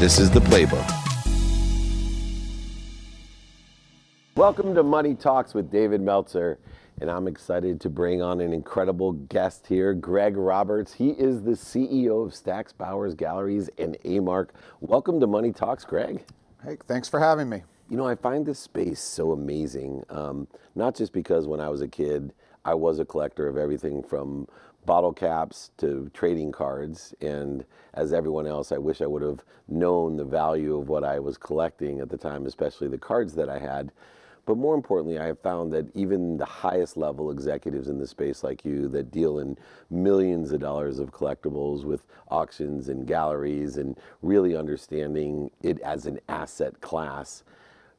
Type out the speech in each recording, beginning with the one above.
This is the playbook. Welcome to Money Talks with David Meltzer. And I'm excited to bring on an incredible guest here, Greg Roberts. He is the CEO of Stack's Bowers Galleries and A-Mark. Welcome to Money Talks, Greg. Hey, thanks for having me. You know, I find this space so amazing, um, not just because when I was a kid, I was a collector of everything from bottle caps to trading cards. And as everyone else, I wish I would have known the value of what I was collecting at the time, especially the cards that I had. But more importantly, I have found that even the highest level executives in the space, like you, that deal in millions of dollars of collectibles with auctions and galleries and really understanding it as an asset class,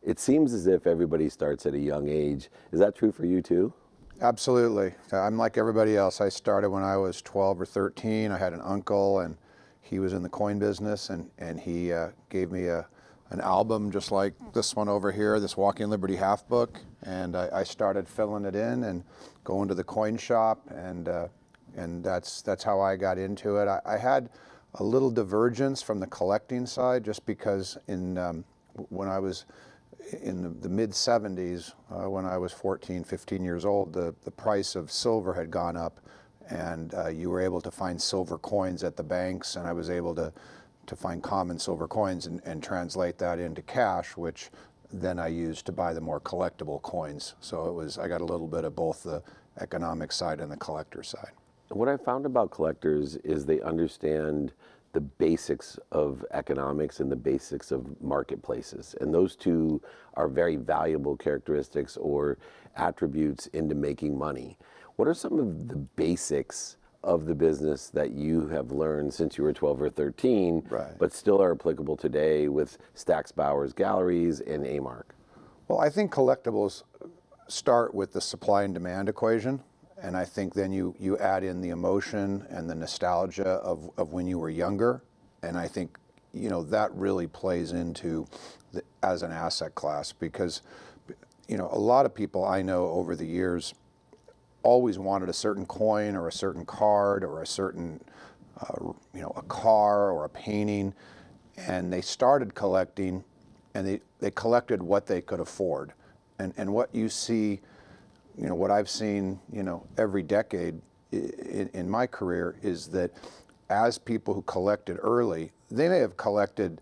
it seems as if everybody starts at a young age. Is that true for you too? Absolutely. I'm like everybody else. I started when I was 12 or 13. I had an uncle, and he was in the coin business, and, and he uh, gave me a, an album just like this one over here, this Walking Liberty half book. And I, I started filling it in and going to the coin shop, and, uh, and that's, that's how I got into it. I, I, had a little divergence from the collecting side just because in, um, when I was in the, the mid 70s, uh, when I was 14, 15 years old, the, the price of silver had gone up and uh, you were able to find silver coins at the banks and I was able to, to find common silver coins and, and translate that into cash, which then I used to buy the more collectible coins. So it was, I got a little bit of both the economic side and the collector side. What I found about collectors is they understand the basics of economics and the basics of marketplaces. And those two are very valuable characteristics or attributes into making money. What are some of the basics of the business that you have learned since you were 12 or 13, right. but still are applicable today with Stack's Bowers Galleries and A-Mark? Well, I think collectibles start with the supply and demand equation. And I think then you, you add in the emotion and the nostalgia of, of when you were younger. And I think, you know, that really plays into the, as an asset class because, you know, a lot of people I know over the years always wanted a certain coin or a certain card or a certain, uh, you know, a car or a painting. And they started collecting and they, they collected what they could afford. And, and what you see you know, what I've seen, you know, every decade in, in, my career is that as people who collected early, they may have collected,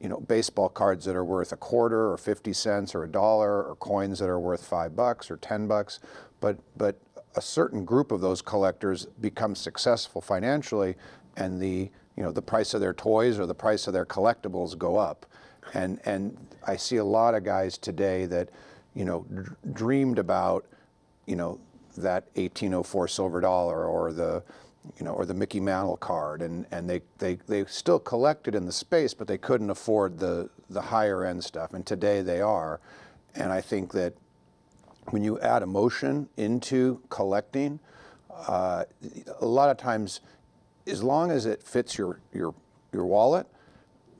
you know, baseball cards that are worth a quarter or 50 cents or a dollar or coins that are worth five bucks or 10 bucks, but, but a certain group of those collectors become successful financially and the, you know, the price of their toys or the price of their collectibles go up. And, and I see a lot of guys today that, you know, dreamed about you know, that 1804 silver dollar or the, you know, or the Mickey Mantle card, and, and they, they, they still collected in the space, but they couldn't afford the, the higher end stuff, and today they are. And I think that when you add emotion into collecting, uh, a lot of times, as long as it fits your, your, your wallet,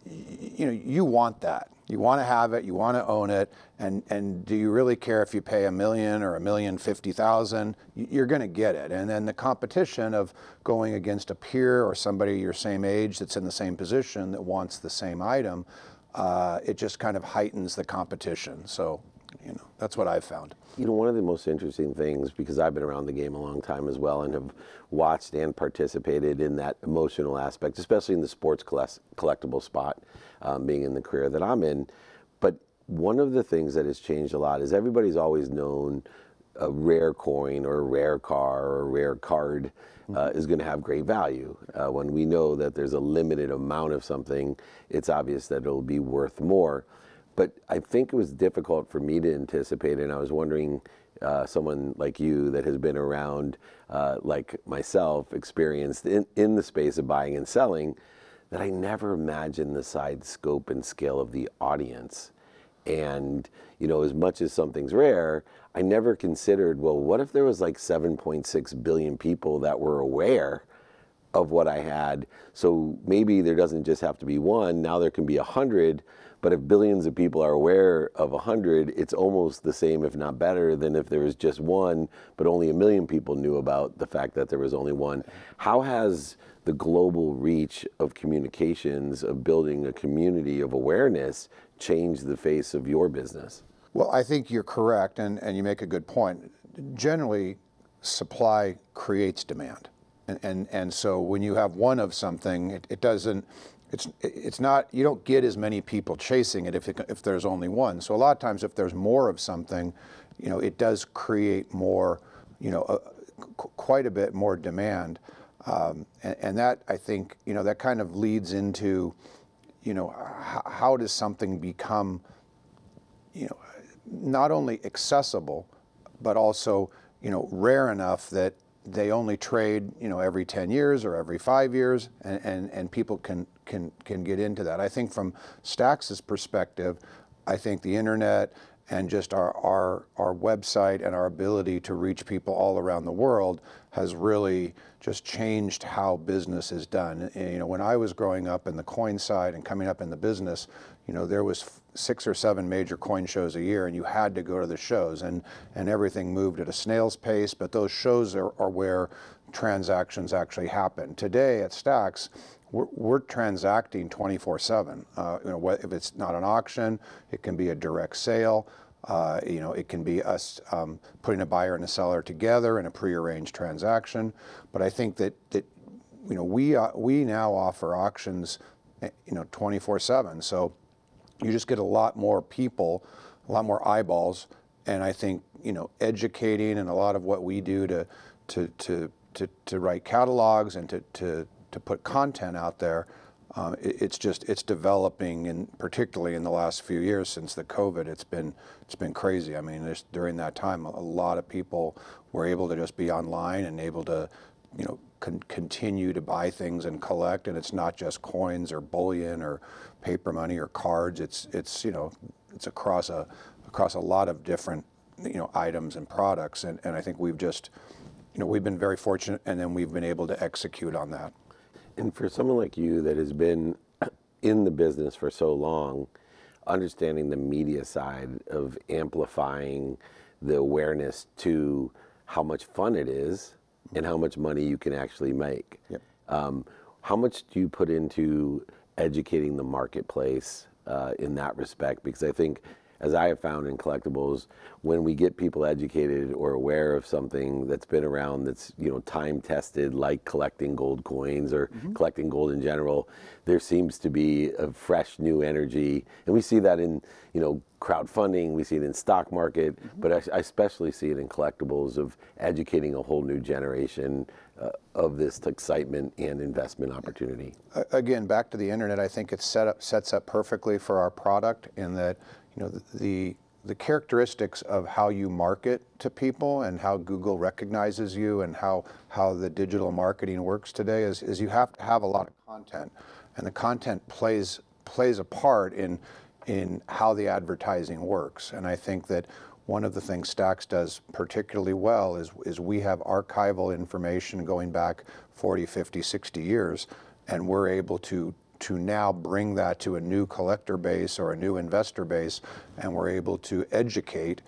you know, you want that. You want to have it, you want to own it, and, and do you really care if you pay a million or a million fifty thousand? You're going to get it. And then the competition of going against a peer or somebody your same age that's in the same position that wants the same item, uh, it just kind of heightens the competition. So, you know, that's what I've found. You know, one of the most interesting things, because I've been around the game a long time as well and have watched and participated in that emotional aspect, especially in the sports collectible spot um, being in the career that I'm in. But one of the things that has changed a lot is everybody's always known a rare coin or a rare car or a rare card uh, mm-hmm. is going to have great value. Uh, when we know that there's a limited amount of something, it's obvious that it'll be worth more. But I think it was difficult for me to anticipate, and I was wondering, uh, someone like you that has been around, uh, like myself, experienced in, in the space of buying and selling, that I never imagined the side scope, and scale of the audience. And, you know, as much as something's rare, I never considered, well, what if there was like 7.6 billion people that were aware of what I had? So maybe there doesn't just have to be one, now there can be a hundred. But if billions of people are aware of a hundred, it's almost the same, if not better, than if there was just one, but only a million people knew about the fact that there was only one. How has the global reach of communications, of building a community of awareness, changed the face of your business? Well, I think you're correct, and, and you make a good point. Generally, supply creates demand. And, and, and so when you have one of something, it, it doesn't, it's, it's not, you don't get as many people chasing it if, it if there's only one. So a lot of times if there's more of something, you know, it does create more, you know, uh, qu- quite a bit more demand. Um, and, and that, I think, you know, that kind of leads into, you know, how does something become, you know, not only accessible, but also, you know, rare enough that they only trade, you know, every 10 years or every five years, and, and, and people can, can, can get into that. I think from Stack's perspective, I think the internet and just our, our, our website and our ability to reach people all around the world has really just changed how business is done. And, you know, when I was growing up in the coin side and coming up in the business, you know, there was six or seven major coin shows a year, and you had to go to the shows, and and everything moved at a snail's pace. But those shows are, are where transactions actually happen. Today at Stacks, we're, we're transacting 24/7. Uh, you know, if it's not an auction, it can be a direct sale. Uh, you know, it can be us um, putting a buyer and a seller together in a prearranged transaction. But I think that that you know we uh, we now offer auctions, eh, you know, 24/7. So you just get a lot more people, a lot more eyeballs, and I think you know educating and a lot of what we do to to to to, to write catalogs and to, to to put content out there. Um, it, it's just it's developing, and particularly in the last few years since the COVID, it's been it's been crazy. I mean, during that time, a lot of people were able to just be online and able to, you know, con- continue to buy things and collect. And it's not just coins or bullion or paper money or cards. It's it's you know it's across a across a lot of different you know items and products. And and I think we've just you know we've been very fortunate, and then we've been able to execute on that. And for someone like you that has been in the business for so long, understanding the media side of amplifying the awareness to how much fun it is and how much money you can actually make. Yep. Um, how much do you put into educating the marketplace uh, in that respect? Because I think, as I have found in collectibles, when we get people educated or aware of something that's been around, that's you know time tested, like collecting gold coins or collecting gold in general, there seems to be a fresh new energy, and we see that in you know crowdfunding, we see it in stock market, but I, I especially see it in collectibles of educating a whole new generation uh, of this excitement and investment opportunity. Again, back to the internet, I think it set up, sets up perfectly for our product in that, you know, the, the characteristics of how you market to people and how Google recognizes you and how, how the digital marketing works today is, is you have to have a lot of content. And the content plays plays a part in in how the advertising works. And I think that one of the things Stacks does particularly well is, is we have archival information going back 40, 50, 60 years, and we're able to to now bring that to a new collector base or a new investor base, and we're able to educate.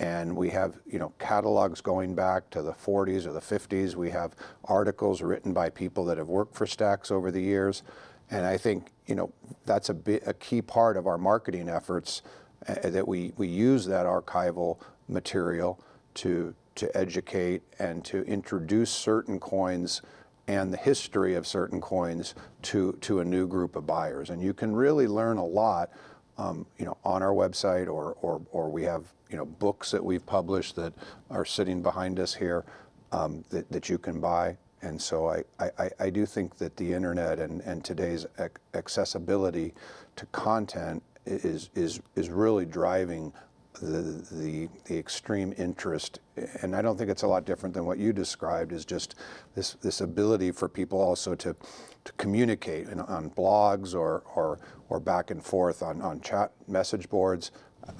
And we have, you know, catalogs going back to the 40s or the 50s. We have articles written by people that have worked for Stacks over the years, and I think, you know, that's a, bi- a key part of our marketing efforts uh, that we, we use that archival material to to educate and to introduce certain coins and the history of certain coins to, to a new group of buyers. And you can really learn a lot, um, you know, on our website or, or, or we have, you know, books that we've published that are sitting behind us here um, that, that you can buy. And so I, I, I do think that the internet and, and today's ac- accessibility to content is, is, is really driving the, the, the extreme interest, and I don't think it's a lot different than what you described, is just this, this ability for people also to, to communicate in, on blogs or, or, or back and forth on, on chat message boards.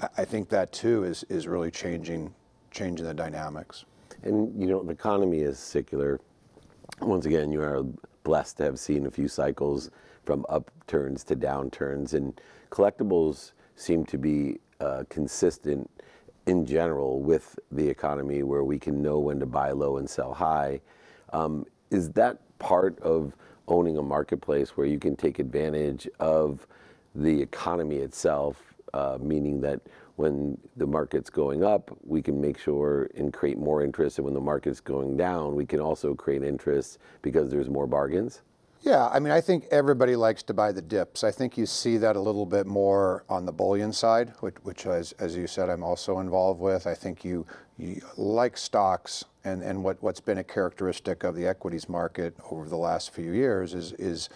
I, I think that too is, is really changing, changing the dynamics. And you know, the economy is secular. Once again, you are blessed to have seen a few cycles from upturns to downturns, and collectibles seem to be uh, consistent in general with the economy, where we can know when to buy low and sell high. Um, is that part of owning a marketplace where you can take advantage of the economy itself, uh, meaning that when the market's going up, we can make sure and create more interest, and when the market's going down, we can also create interest because there's more bargains. Yeah, I mean, I think everybody likes to buy the dips. I think you see that a little bit more on the bullion side, which, which as, as you said, I'm also involved with. I think you, you like stocks, and, and what, what's been a characteristic of the equities market over the last few years is, is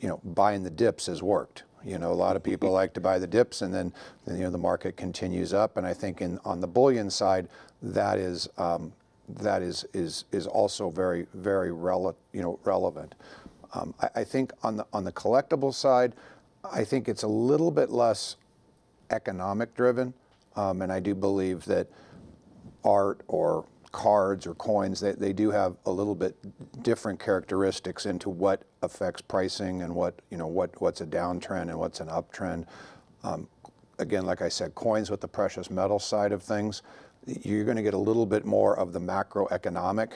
you know, buying the dips has worked. You know, a lot of people like to buy the dips, and then, then you know the market continues up. And I think in on the bullion side, that is um, that is is is also very very you know relevant. Um, I, I think on the on the collectible side, I think it's a little bit less economic driven, um, and I do believe that art or cards or coins they, they do have a little bit different characteristics into what affects pricing and what you know what what's a downtrend and what's an uptrend. Um, again, like I said, coins with the precious metal side of things, you're going to get a little bit more of the macroeconomic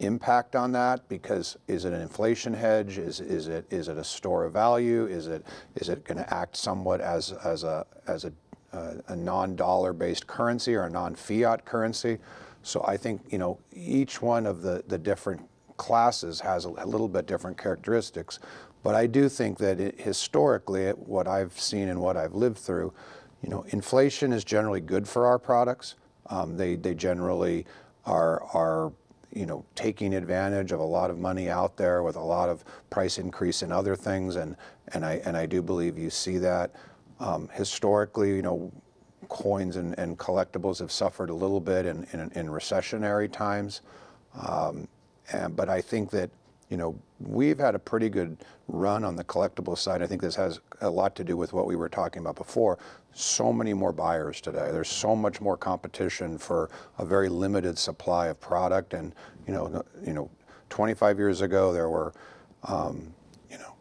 impact on that because is it an inflation hedge? Is, is, it, is it a store of value? Is it, is it going to act somewhat as, as a, as a, uh, a non-dollar based currency or a non-fiat currency? So I think, you know, each one of the, the different classes has a, a little bit different characteristics. But I do think that it, historically, what I've seen and what I've lived through, you know, inflation is generally good for our products. Um, they, they generally are, are you know, taking advantage of a lot of money out there with a lot of price increase in other things, and and I and I do believe you see that. Um, historically, you know, coins and, and collectibles have suffered a little bit in, in, in recessionary times, um, and, but I think that you know we've had a pretty good run on the collectible side. I think this has a lot to do with what we were talking about before. So many more buyers today. There's so much more competition for a very limited supply of product. And you know, you know, 25 years ago there were, um, you know,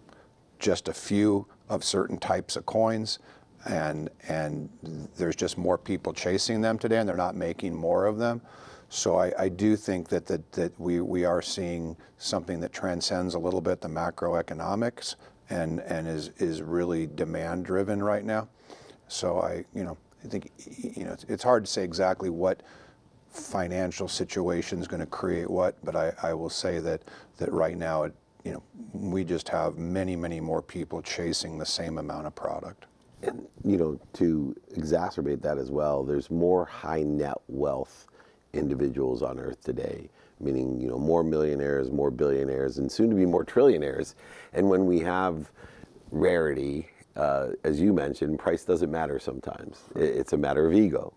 just a few of certain types of coins. And, and there's just more people chasing them today, and they're not making more of them. So I, I, do think that, that, that we, we are seeing something that transcends a little bit the macroeconomics and, and is, is really demand driven right now. So I, you know, I think, you know, it's, it's hard to say exactly what financial situation is going to create what, but I, I will say that, that right now, it, you know, we just have many, many more people chasing the same amount of product. And, you know, to exacerbate that as well, there's more high net wealth individuals on earth today meaning you know more millionaires more billionaires and soon to be more trillionaires. And when we have rarity uh, as you mentioned price doesn't matter sometimes. It's a matter of ego.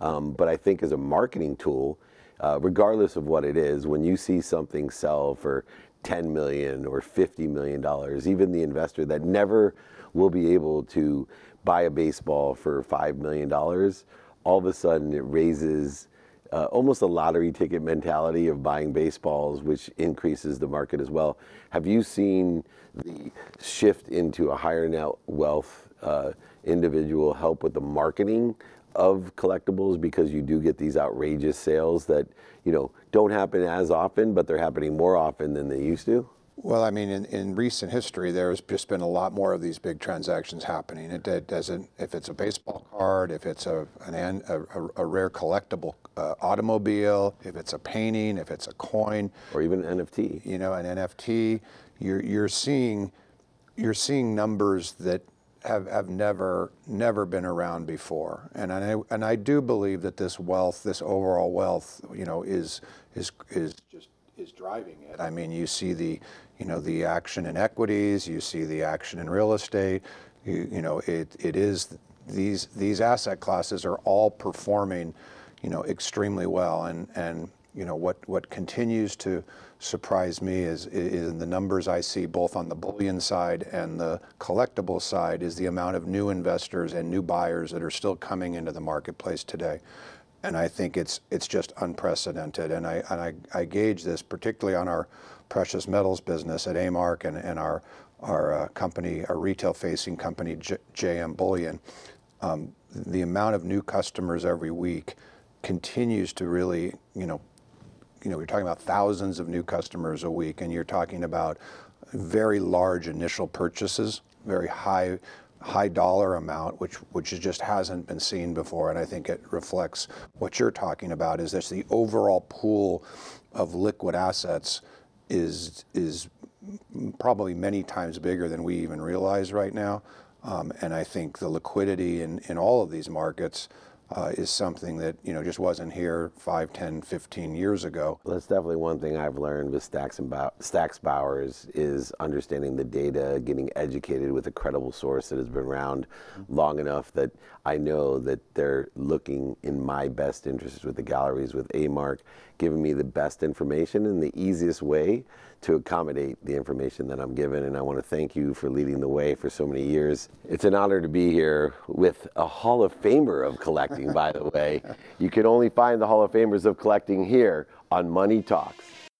Um, but i think as a marketing tool uh, regardless of what it is when you see something sell for 10 million or 50 million dollars even the investor that never will be able to buy a baseball for 5 million dollars all of a sudden it raises uh, almost a lottery ticket mentality of buying baseballs, which increases the market as well. Have you seen the shift into a higher net wealth uh, individual help with the marketing of collectibles because you do get these outrageous sales that you know don't happen as often, but they're happening more often than they used to? Well, I mean, in, in recent history, there's just been a lot more of these big transactions happening. It, it doesn't, if it's a baseball card, if it's a, an, a, a rare collectible uh, automobile, if it's a painting, if it's a coin, or even NFT, you know, an NFT, you're, you're seeing, you're seeing numbers that have, have never never been around before, and I and I do believe that this wealth, this overall wealth, you know, is is is just is driving it. I mean, you see the, you know, the action in equities, you see the action in real estate. You, you know, it, it is these these asset classes are all performing, you know, extremely well. And and you know what what continues to surprise me is is the numbers I see both on the bullion side and the collectible side is the amount of new investors and new buyers that are still coming into the marketplace today and I think it's it's just unprecedented. And I and I, I gauge this particularly on our precious metals business at A-Mark and, and our our uh, company, our retail-facing company, J- JM Bullion. Um, the amount of new customers every week continues to really, you know, you know, we're talking about thousands of new customers a week, and you're talking about very large initial purchases, very high high dollar amount, which which just hasn't been seen before, and I think it reflects what you're talking about. Is that the overall pool of liquid assets is is probably many times bigger than we even realize right now. Um, and I think the liquidity in, in all of these markets uh, is something that you know just wasn't here 5, 10, 15 years ago. That's definitely one thing I've learned with Stacks and Bow- Stacks Bowers is understanding the data, getting educated with a credible source that has been around long enough that I know that they're looking in my best interest with the galleries, with AMark, giving me the best information and the easiest way to accommodate the information that I'm given. And I want to thank you for leading the way for so many years. It's an honor to be here with a Hall of Famer of collecting, by the way. You can only find the Hall of Famers of collecting here on Money Talks.